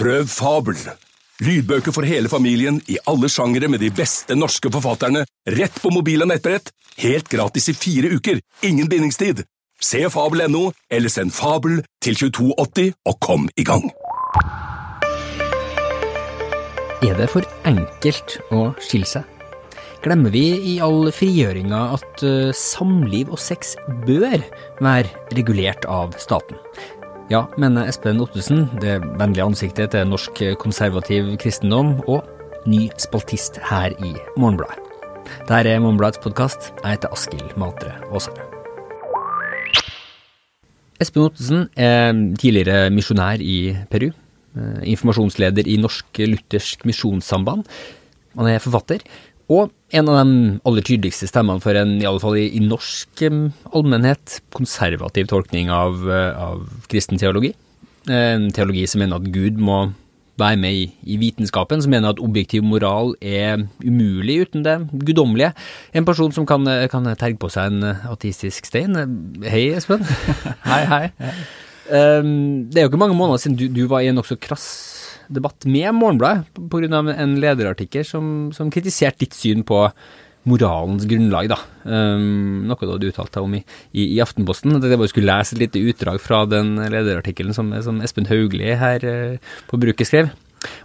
Prøv Fabel. Lydbøker for hele familien i alle sjangere med de beste norske forfatterne, rett på mobil og nettbrett, helt gratis i fire uker, ingen bindingstid. Se fabel.no, eller send Fabel til 2280 og kom i gang. Er det for enkelt å skille seg? Glemmer vi i all frigjøringa at eh, samliv og sex bør være regulert av staten? Ja, mener Espen Ottesen, det vennlige ansiktet til norsk konservativ kristendom, og ny spaltist her i Morgenbladet. Dette er Morgenbladets podkast. Jeg heter Askild Matre Aasane. Espen Ottesen er tidligere misjonær i Peru. eh, Informasjonsleder i Norsk Luthersk Misjonssamband. Han er forfatter. Og en av de aller tydeligste stemmene for en, i alle fall i, i norsk allmennhet, konservativ tolkning av, eh, av kristen teologi. En teologi som mener at Gud må være med i, i vitenskapen, som mener at objektiv moral er umulig uten det guddommelige. En person som kan, eh, kan terge på seg en eh, ateistisk stein. Hei, Espen. Hei, hei. Um, det er jo ikke mange måneder siden du, du var i en nokså krass debatt med Morgenbladet pga. en lederartikkel som, som kritiserte ditt syn på moralens grunnlag, da. Um, noe du hadde uttalt deg om i, i, i Aftenposten. Jeg bare skulle lese et lite utdrag fra den lederartikkelen som, som Espen Hauglie her uh, på bruket skrev.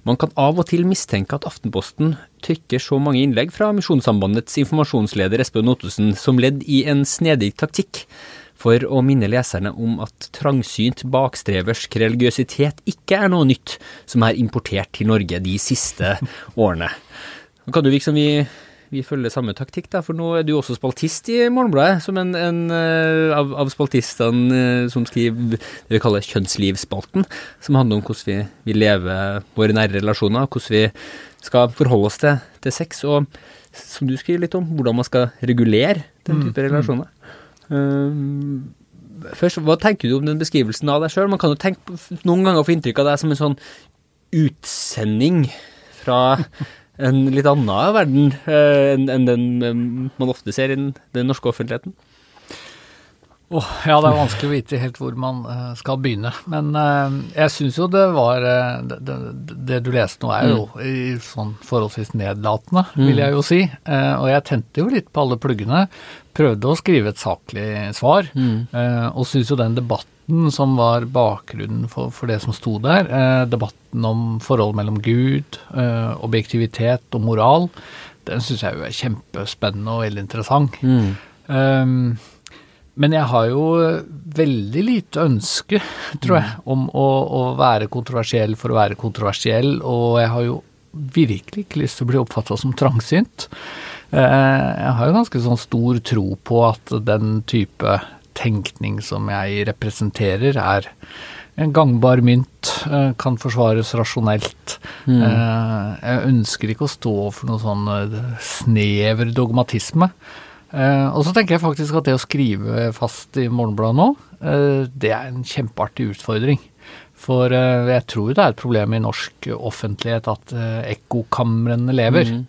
Man kan av og til mistenke at Aftenposten trykker så mange innlegg fra Misjonssambandets informasjonsleder Espen Ottesen som ledd i en snedig taktikk for å minne leserne om at trangsynt bakstreversk religiøsitet ikke er noe nytt som er importert til Norge de siste årene. Nå kan det virke som vi, vi følger samme taktikk, da, for nå er du også spaltist i Morgenbladet, som en, en eh, av, av spaltistene eh, som skriver det vi kaller kjønnslivsspalten, som handler om hvordan vi, vi lever våre nære relasjoner, hvordan vi skal forholde oss til, til sex, og som du skriver litt om, hvordan man skal regulere den type relasjoner. Um, først, hva tenker du om den beskrivelsen av deg sjøl? Man kan jo tenke, noen ganger få inntrykk av deg som en sånn utsending fra en litt annen verden uh, enn en den um, man ofte ser i den norske offentligheten. Åh, ja, det er vanskelig å vite helt hvor man eh, skal begynne. Men eh, jeg syns jo det var eh, det, det, du leste nå er jo i sånn forholdsvis nedlatende, vil jeg jo si. Eh, og jeg tente jo litt på alle pluggene. Prøvde å skrive et saklig svar. eh, og syns jo den debatten som var bakgrunnen for, for det som sto der, debatten om forholdet mellom Gud, objektivitet og moral, den syns jeg jo er kjempespennende og veldig interessant. Um, men jeg har jo veldig lite ønske, tror jeg, om å, å være kontroversiell for å være kontroversiell, og jeg har jo virkelig ikke lyst til å bli oppfatta som trangsynt. Eh, Jeg har jo ganske sånn stor tro på at den type tenkning som jeg representerer, er en gangbar mynt, eh, kan forsvares rasjonelt. Mm. Jeg ønsker ikke å stå for noe sånn eh, snever dogmatisme. Eh, og så tenker jeg faktisk at det å skrive fast i Morgenbladet nå, eh, det er en kjempeartig utfordring. For eh, jeg tror det er et problem i norsk offentlighet at ekkokamrene lever. Mm.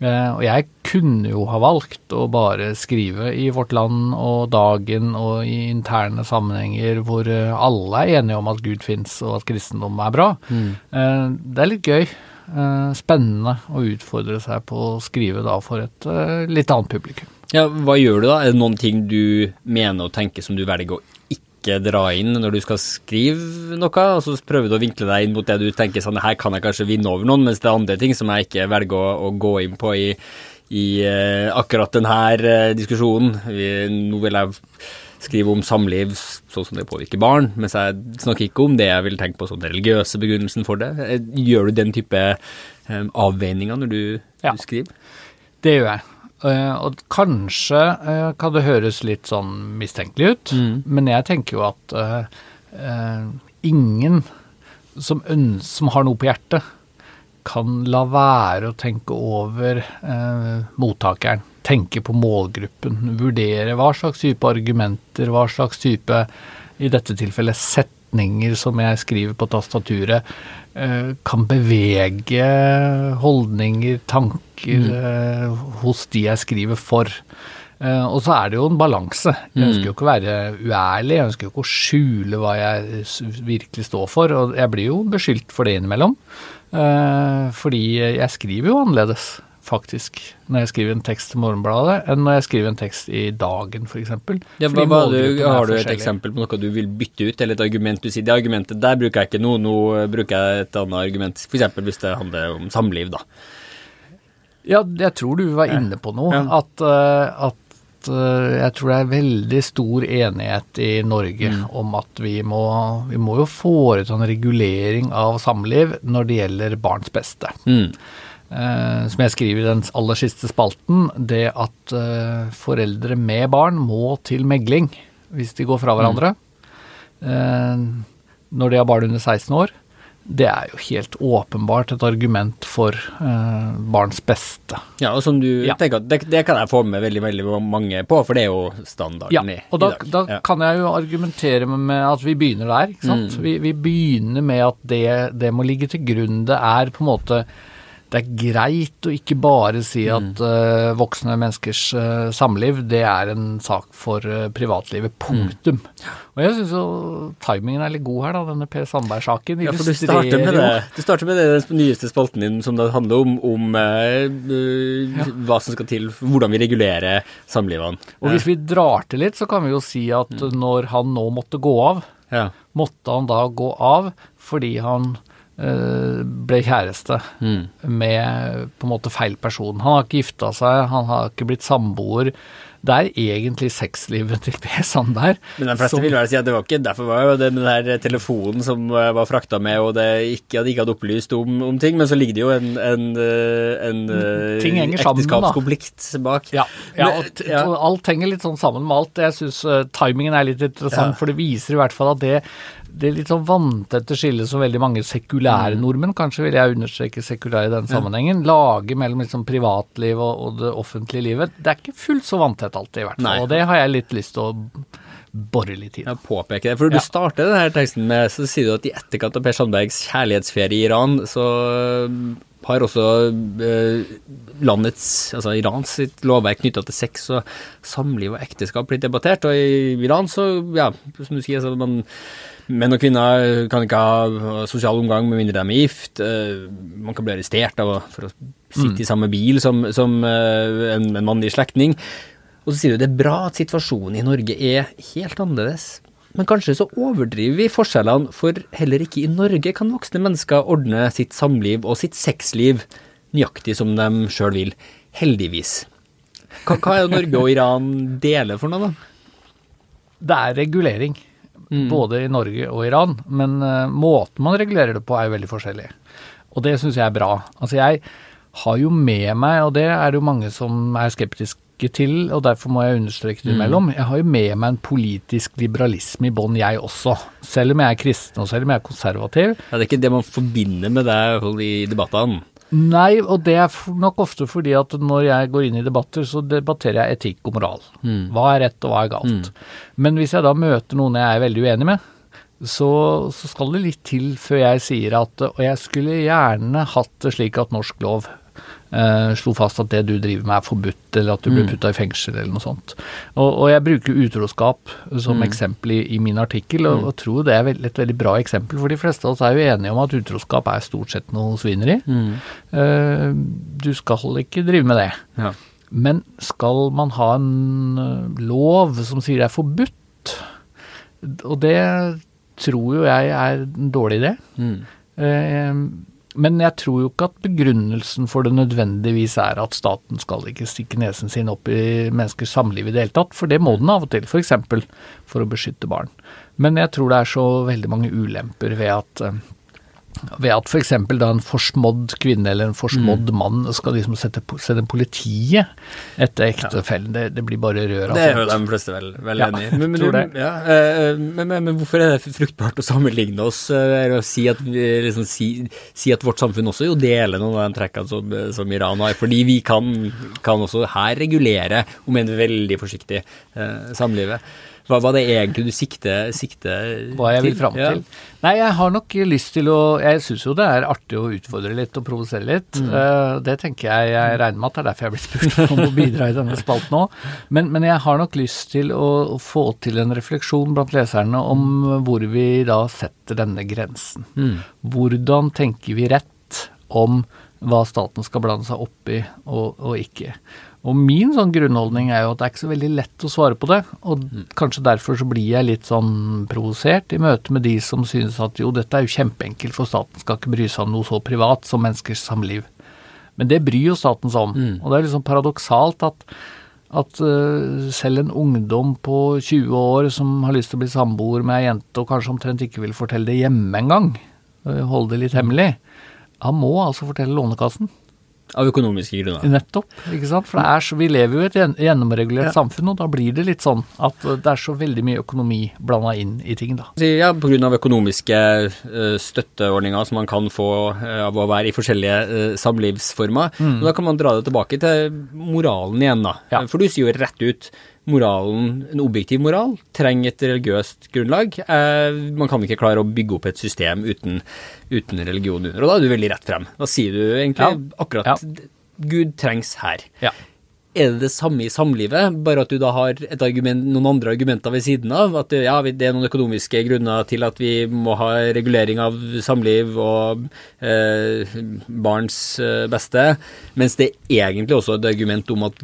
og jeg kunne jo ha valgt å bare skrive i Vårt Land og Dagen og i interne sammenhenger hvor alle er enige om at Gud fins og at kristendom er bra. Mm. det er litt gøy. spennende å utfordre seg på å skrive da for et litt annet publikum. Ja, hva gjør du da? Er det noen ting du mener og tenker som du velger å ikke dra inn når du skal skrive noe, og så prøver du å vinkle deg inn mot det du tenker sånn, her kan jeg kanskje vinne over noen, mens det er andre ting som jeg ikke velger å, å gå inn på i, i uh, akkurat denne uh, diskusjonen. Vi, nå vil jeg skrive om samliv sånn som det påvirker barn, mens jeg snakker ikke om det jeg vil tenke på som den religiøse begrunnelsen for det. Eh, Gjør du den type eh, avveininger når du, Ja. du skriver? Det gjør jeg. Eh, og kanskje eh, kan det høres litt sånn mistenkelig ut, men jeg tenker jo at eh, ingen som, som har noe på hjertet, kan la være å tenke over mottakeren. Tenke på målgruppen. Vurdere hva slags type argumenter, hva slags type, i dette tilfellet, setninger som jeg skriver på tastaturet, eh, kan bevege holdninger, tanker, mm. hos de jeg skriver for. Eh, og så er det jo en balanse. Jeg ønsker jo ikke å være uærlig, jeg ønsker jo ikke å skjule hva jeg virkelig står for. Og jeg blir jo beskyldt for det innimellom. Eh, fordi jeg skriver jo annerledes, faktisk, når jeg skriver en tekst til Morgenbladet, enn når jeg skriver en tekst i Dagen, f.eks. Ja, hva, hva, du, har du et eksempel på noe du vil bytte ut, eller et argument du sier det argumentet der bruker jeg ikke nå, nå bruker jeg et annet argument, f.eks. hvis det handler om samliv, da. Ja, jeg tror du var inne på noe. Ja. At, eh, at eh, jeg tror det er veldig stor enighet i Norge Mm. om at vi må, vi må jo foreta en regulering av samliv når det gjelder barns beste. Mm. Eh, som jeg skriver i den aller siste spalten, det at eh, foreldre med barn må til megling hvis de går fra hverandre. Eh, når de har barn under 16 år. Det er jo helt åpenbart et argument for eh, barns beste. Ja, og som du Ja. tenker at det, det kan jeg få med veldig, veldig mange på, for det er jo standarden Ja, i, i og da, dag. da ja. kan jeg jo argumentere med, med at vi begynner der. ikke sant? Mm. Vi, vi begynner med at det, det må ligge til grunn. Det er på en måte det er greit å ikke bare si Mm. at eh, voksne menneskers uh, samliv, det er en sak for uh, privatlivet. Punktum. Mm. Og jeg syns jo timingen er litt god her, da, denne Per Sandberg-saken. Ja, for du starter med det. Du starter med det, den nyeste spalten din som det handler om, om eh, hva som skal til, hvordan vi regulerer samlivene. Og hvis vi drar til litt, så kan vi jo si at Mm. når han nå måtte gå av, Ja. måtte han da gå av fordi han ble kjæreste Mm. med på en måte feil person. Han har ikke gifta seg, han har ikke blitt samboer. Det er egentlig sexlivet til Per Sandberg. Men de fleste som- vil vel si at det var ikke derfor var jo det den der telefonen som eh, var frakta med, og det ikke, at de ikke hadde opplyst om, om ting, men så ligger det jo en, en, en, en eh, Ting henger sammen, da. ekteskapskonflikt bak. Ja, ja, og t- ja. alt henger litt sånn sammen med alt. Jeg syns timingen er litt interessant, Ja. for det viser i hvert fall at det, det litt sånn vanntette skillet som veldig mange sekulære Mm. nordmenn, kanskje vil jeg understreke sekulære i den sammenhengen, lager mellom liksom privatliv og, og det offentlige livet, det er ikke fullt så vanntett alltid, i hvert fall. Nei. Og det har jeg litt lyst til å bore litt i. Ja, påpeke det. For du Ja. starter denne teksten med så sier du at i etterkant av Per Sandbergs kjærlighetsferie i Iran, så øh, har også eh, landets, altså Irans sitt lovverk knytta til sex og samliv og ekteskap blitt debattert. Og i Iran så, ja, som du sier, så man Menn og kvinner kan ikke ha sosial omgang med mindre de er gift. øh, Man kan bli arrestert av, for å sitte i samme bil som, som en, en mannlig slektning. Og så sier du det er bra at situasjonen i Norge er helt annerledes. Men kanskje så overdriver vi forskjellene, for heller ikke i Norge kan voksne mennesker ordne sitt samliv og sitt sexliv nøyaktig som de sjøl vil. Heldigvis. Hva, hva er det Norge og Iran deler for noe, da? Det er regulering, Mm. både i Norge og Iran, men eh, måten man regulerer det på er jo veldig forskjellig. Og det syns jeg er bra. Altså jeg har jo med meg, og det er det jo mange som er skeptiske til, og derfor må jeg understreke det imellom, jeg har jo med meg en politisk liberalisme i bånn, jeg også. Selv om jeg er kristen, og selv om jeg er konservativ. Ja, det er ikke det man forbinder med deg i debattene. Nei, og det er nok ofte fordi at når jeg går inn i debatter, så debatterer jeg etikk og moral. Hva er rett og hva er galt. Men hvis jeg da møter noen jeg er veldig uenig med, så, så skal det litt til før jeg sier at Og jeg skulle gjerne hatt det slik at norsk lov eh, slo fast at det du driver med er forbudt, eller at du blir putta i fengsel eller noe sånt. Og, og jeg bruker utroskap som eksempel i, i min artikkel, og, og tror det er et veldig bra eksempel. For de fleste av oss er jo enige om at utroskap er stort sett noe svineri. Eh, du skal ikke drive med det. Ja. Men skal man ha en eh, lov som sier det er forbudt? Og det tror jo jeg er en dårlig idé. Eh, men jeg tror jo ikke at begrunnelsen for det nødvendigvis er at staten skal ikke stikke nesen sin opp i menneskers samliv i det hele tatt, for det må den av og til, f.eks. For, for å beskytte barn. Men jeg tror det er så veldig mange ulemper ved at eh, ved at f.eks. da en forsmådd kvinne eller en forsmådd Mm. mann skal liksom sette, sette politiet etter ektefellen. Det, det blir bare rør av Det er jo de fleste vel, vel Ja, enig i. Men, men. Ja, eh, men, men, hvorfor er det fruktbart å sammenligne oss å og si at, vi, liksom, si, si at vårt samfunn også jo deler noen av de trekkene som, som Iran har? Fordi vi kan, kan også her regulere, om enn veldig forsiktig, eh, samlivet. Hva var det egentlig du sikter, til? Hva jeg vil fram Ja. til. Nei, jeg har nok lyst til å Jeg syns jo det er artig å utfordre litt og provosere litt. Mm. Uh, det tenker jeg jeg regner med at det er derfor jeg blir spurt om å bidra i denne spalten òg. Men, men jeg har nok lyst til å få til en refleksjon blant leserne om hvor vi da setter denne grensen. Mm. Hvordan tenker vi rett om hva staten skal blande seg opp i og, og ikke. Og min sånn grunnholdning er jo at det er ikke så veldig lett å svare på det, og kanskje derfor så blir jeg litt sånn provosert i møte med de som synes at jo, dette er jo kjempeenkelt, for staten skal ikke bry seg om noe så privat som menneskers samliv. Men det bryr jo staten seg om, og det er liksom paradoksalt at at uh, selv en ungdom på 20 år som har lyst til å bli samboer med ei jente og kanskje omtrent ikke vil fortelle det hjemme engang, øh, holde det litt hemmelig, han må altså fortelle Lånekassen. Av økonomiske grunner. Nettopp. ikke sant? For det er så, vi lever jo i et gjennomregulert gjennomregulert samfunn, og da blir det litt sånn at øh, det er så veldig mye økonomi blanda inn i ting, da. Ja, Pga. økonomiske eh, støtteordninger som man kan få eh, av å være i forskjellige samlivsformer. samlivsformer. Og Da kan man dra det tilbake til moralen igjen, da. Ja. For du sier jo rett ut moralen, en objektiv moral, trenger et religiøst grunnlag. Eh, man kan ikke klare å bygge opp et system uten, uten religion under. Og da er du veldig rett frem. Da sier du egentlig Ja. akkurat Gud trengs her. Ja. Er det det samme i samlivet, bare at du da har et argument, noen andre argumenter ved siden av? At ja, det er noen økonomiske grunner til at vi må ha regulering av samliv og eh, barns eh, beste, mens det er egentlig også et argument om at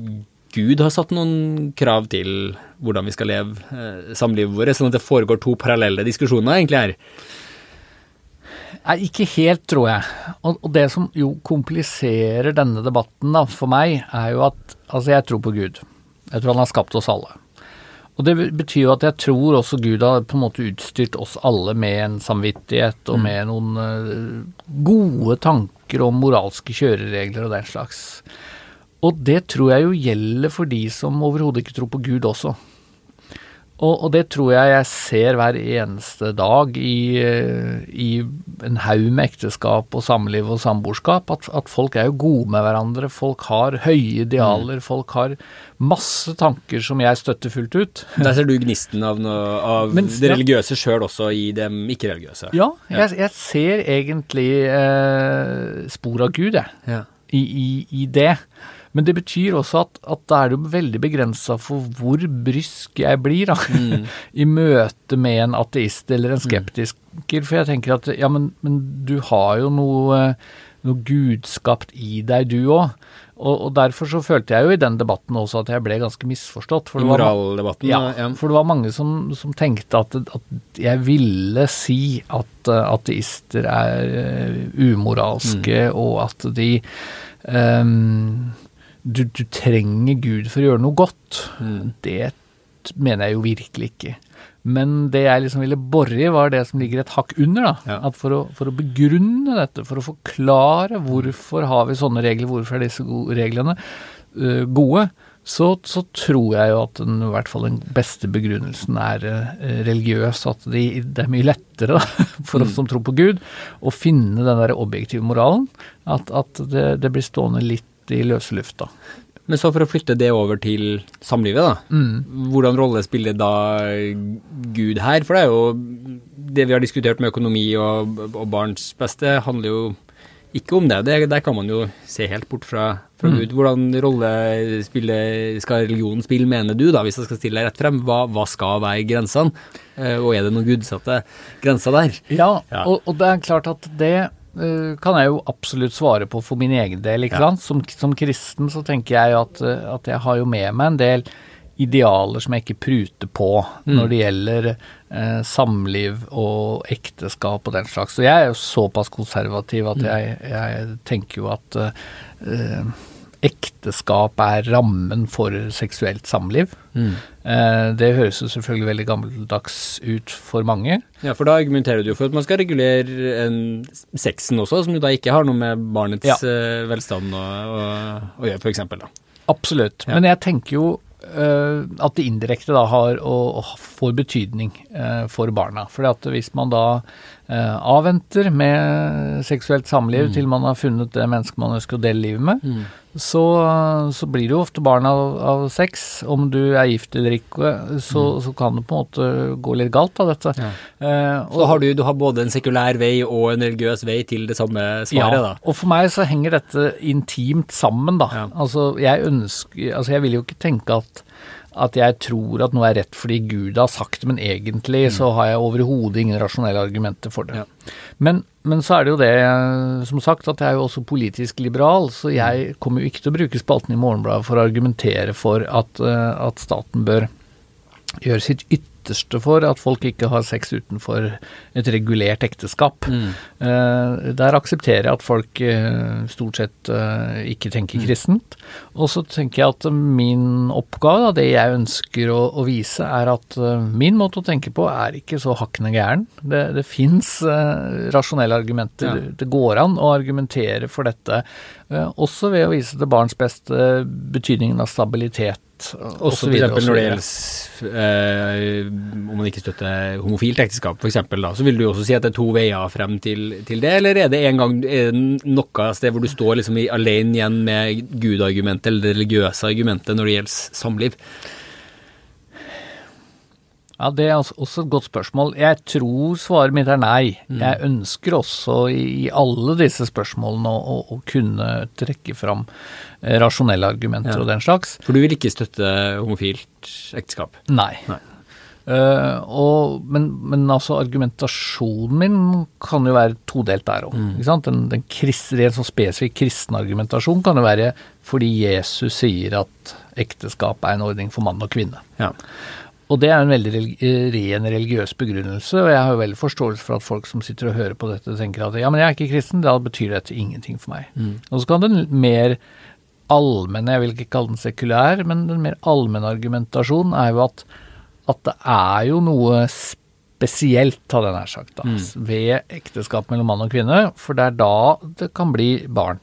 Gud har satt noen krav til hvordan vi skal leve eh, samlivet vårt, sånn at det foregår to parallelle diskusjoner egentlig her. Nei, ikke helt, tror jeg. Og, det som jo kompliserer denne debatten da, for meg, er jo at altså jeg tror på Gud. Jeg tror han har skapt oss alle. Og det betyr jo at jeg tror også Gud har på en måte utstyrt oss alle med en samvittighet og med noen eh, gode tanker om moralske kjøreregler og den slags. Og det tror jeg jo gjelder for de som overhodet ikke tror på Gud også. Og, og det tror jeg jeg ser hver eneste dag i, eh, i en haug med ekteskap og samliv og samboerskap, at, at folk er jo gode med hverandre, folk har høye idealer, folk har masse tanker som jeg støtter fullt ut. Der ser du gnisten av, noe, av Men- det ja. religiøse sjøl også i dem ikke-religiøse. Ja, jeg, jeg ser egentlig eh, spor av Gud, jeg. Ja. i, i, i det. Men det betyr også at, at da er det jo veldig begrensa for hvor brysk jeg blir da, i møte med en ateist eller en skeptiker. For jeg tenker at ja, men, men du har jo noe, noe gudskapt i deg, du òg. Og, og derfor så følte jeg jo i den debatten også at jeg ble ganske misforstått. For I det var moraldebatten. ja, ja. for det var mange som, som tenkte at, at jeg ville si at eh, ateister er eh, umoralske, og at de ehm, du, du trenger Gud for å gjøre noe godt. Det mener jeg jo virkelig ikke. Men det jeg liksom ville bore i, var det som ligger et hakk under. da. Ja. At for å, for å begrunne dette, for å forklare hvorfor har vi sånne regler, hvorfor er disse gode reglene uh, gode, så, så tror jeg jo at den, i hvert fall den beste begrunnelsen er øh, religiøs. At de, det er mye lettere da, for oss som tror på Gud, å finne den der objektive moralen. At, at det, det blir stående litt i løse lufta. Men så for å flytte det over til samlivet, da. Hvordan rolle spiller da Gud her? For det er jo det vi har diskutert med økonomi og, og barns beste, handler jo ikke om det. det. Der kan man jo se helt bort fra, fra Gud. Hvordan rolle spiller, skal religionen spille, mener du, da, hvis jeg skal stille deg rett frem? Hva, hva skal være grensene? Eh, og er det noen gudsatte grenser der? Ja, Ja. Og, og det er klart at det kan jeg jo absolutt svare på for min egen del. ikke Ja. sant? Som, som kristen så tenker jeg at, eh, at jeg har jo med meg en del idealer som jeg ikke pruter på når det gjelder eh, samliv og ekteskap og den slags. Så jeg er jo såpass konservativ at jeg, jeg tenker jo at eh, ekteskap er rammen for seksuelt samliv. Eh, det høres jo selvfølgelig veldig gammeldags ut for mange. Ja, for da argumenterer du jo for at man skal regulere en, sexen også, som jo da ikke har noe med barnets Ja. eh, velstand å, å, å gjøre, for eksempel, Ja. Absolutt. Men jeg tenker jo eh, at det indirekte da har og, og får betydning eh, for barna. For hvis man da eh, avventer med seksuelt samliv til man har funnet det mennesket man ønsker å dele livet med, så, så blir det jo ofte barn av, av sex. Om du er gift eller ikke, så, så kan det på en måte gå litt galt av dette. Eh, og, Så har du, du har både en sekulær vei og en religiøs vei til det samme svaret, da. og for meg så henger dette intimt sammen, da. Ja. Altså, jeg ønsker Altså, jeg vil jo ikke tenke at at jeg tror at noe er rett fordi Gud har sagt det, men egentlig så har jeg overhodet ingen rasjonelle argumenter for det. Mm. Ja. Men, men så er det jo det, som sagt, at jeg er jo også politisk liberal, så jeg Mm. kommer jo ikke til å bruke spalten i Morgenbladet for å argumentere for at, eh, at staten bør gjøre sitt ytterste for at folk ikke har sex utenfor et regulert ekteskap. Mm. Eh, der aksepterer jeg at folk eh, stort sett eh, ikke tenker kristent. Og så tenker jeg at min oppgave, det jeg ønsker å, å vise, er at min måte å tenke på er ikke så hakkende gæren. Det, det fins rasjonelle argumenter. Ja. Det går an å argumentere for dette, også ved å vise til barns beste betydningen av stabilitet. Og Også f.eks. når det gjelder eh, om man ikke støtter homofilt ekteskap, eksempel, da, så vil du også si at det er to veier frem til, til det, eller er det en gang det noe sted hvor du står liksom alene igjen med gudargumentet eller det religiøse argumentet når det gjelder samliv? Ja, Det er også et godt spørsmål. Jeg tror svaret mitt er nei. Mm. Jeg ønsker også i, alle disse spørsmålene å, å, kunne trekke fram eh, rasjonelle argumenter Ja. og den slags. For du vil ikke støtte homofilt ekteskap? Nei. Nei. Uh, og, men, men altså argumentasjonen min kan jo være todelt der òg. Mm. Den, den rent sånn spesifikk kristen argumentasjon kan jo være fordi Jesus sier at ekteskap er en ordning for mann og kvinne. Ja. Og det er en veldig eh, ren religiøs begrunnelse, og jeg har jo veldig forståelse for at folk som sitter og hører på dette, tenker at ja, men jeg er ikke kristen, da betyr dette ingenting for meg. Og så kan den mer allmenne, jeg vil ikke kalle den sekulær, men den mer allmenne argumentasjonen er jo at, at det er jo noe spesielt, hadde jeg nær sagt, da, ved ekteskap mellom mann og kvinne, for det er da det kan bli barn.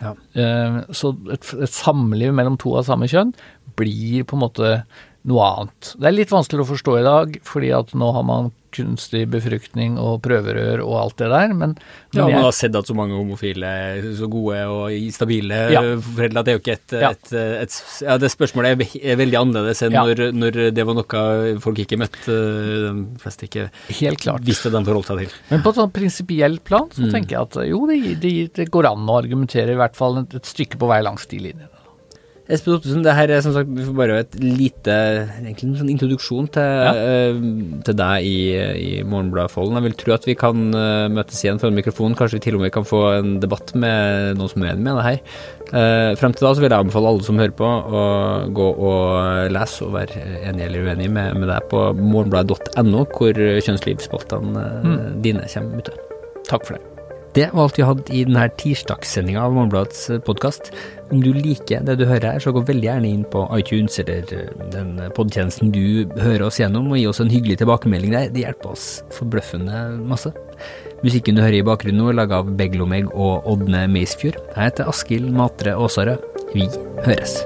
Ja. Eh, Så et, et samliv mellom to av samme kjønn blir på en måte noe annet. Det er litt vanskelig å forstå i dag, fordi at nå har man kunstig befruktning og prøverør og alt det der, men, men Ja, jeg- man har sett at så mange homofile er så gode og stabile Ja. foreldre at det er jo ikke et, Ja. et, et, ja, Det spørsmålet er, veldig annerledes enn Ja. når, når det var noe folk ikke møtte, de fleste ikke Helt klart. visste de forholdt seg til. Men på et sånn prinsipielt plan Mm. så tenker jeg at jo, det, det, det går an å argumentere i hvert fall et, et stykke på vei langs de linjene. Espen Ottesen, det her er som sagt bare et lite egentlig en sånn introduksjon til, eh, til deg i, i Morgenbladfolden. Jeg vil tro at vi kan uh, møtes igjen foran mikrofonen. Kanskje vi til og med kan få en debatt med noen som er enig med det her. Uh, frem til da så vil jeg anbefale alle som hører på, å gå og lese og være enig eller uenig med, med deg på morgenbladet.no, hvor kjønnslivsspaltene mm. dine kommer ut. Takk for det. Det var alt vi hadde i denne tirsdagssendinga av Morgenbladets podkast. Om du liker det du hører her, så gå veldig gjerne inn på iTunes eller eh, den podtjenesten du hører oss gjennom, og gi oss en hyggelig tilbakemelding der. Det hjelper oss forbløffende masse. Musikken du hører i bakgrunnen nå, er laga av Beglomeg og Ådne Meisfjord. Jeg heter Askild Matre Aasarød. Vi høres.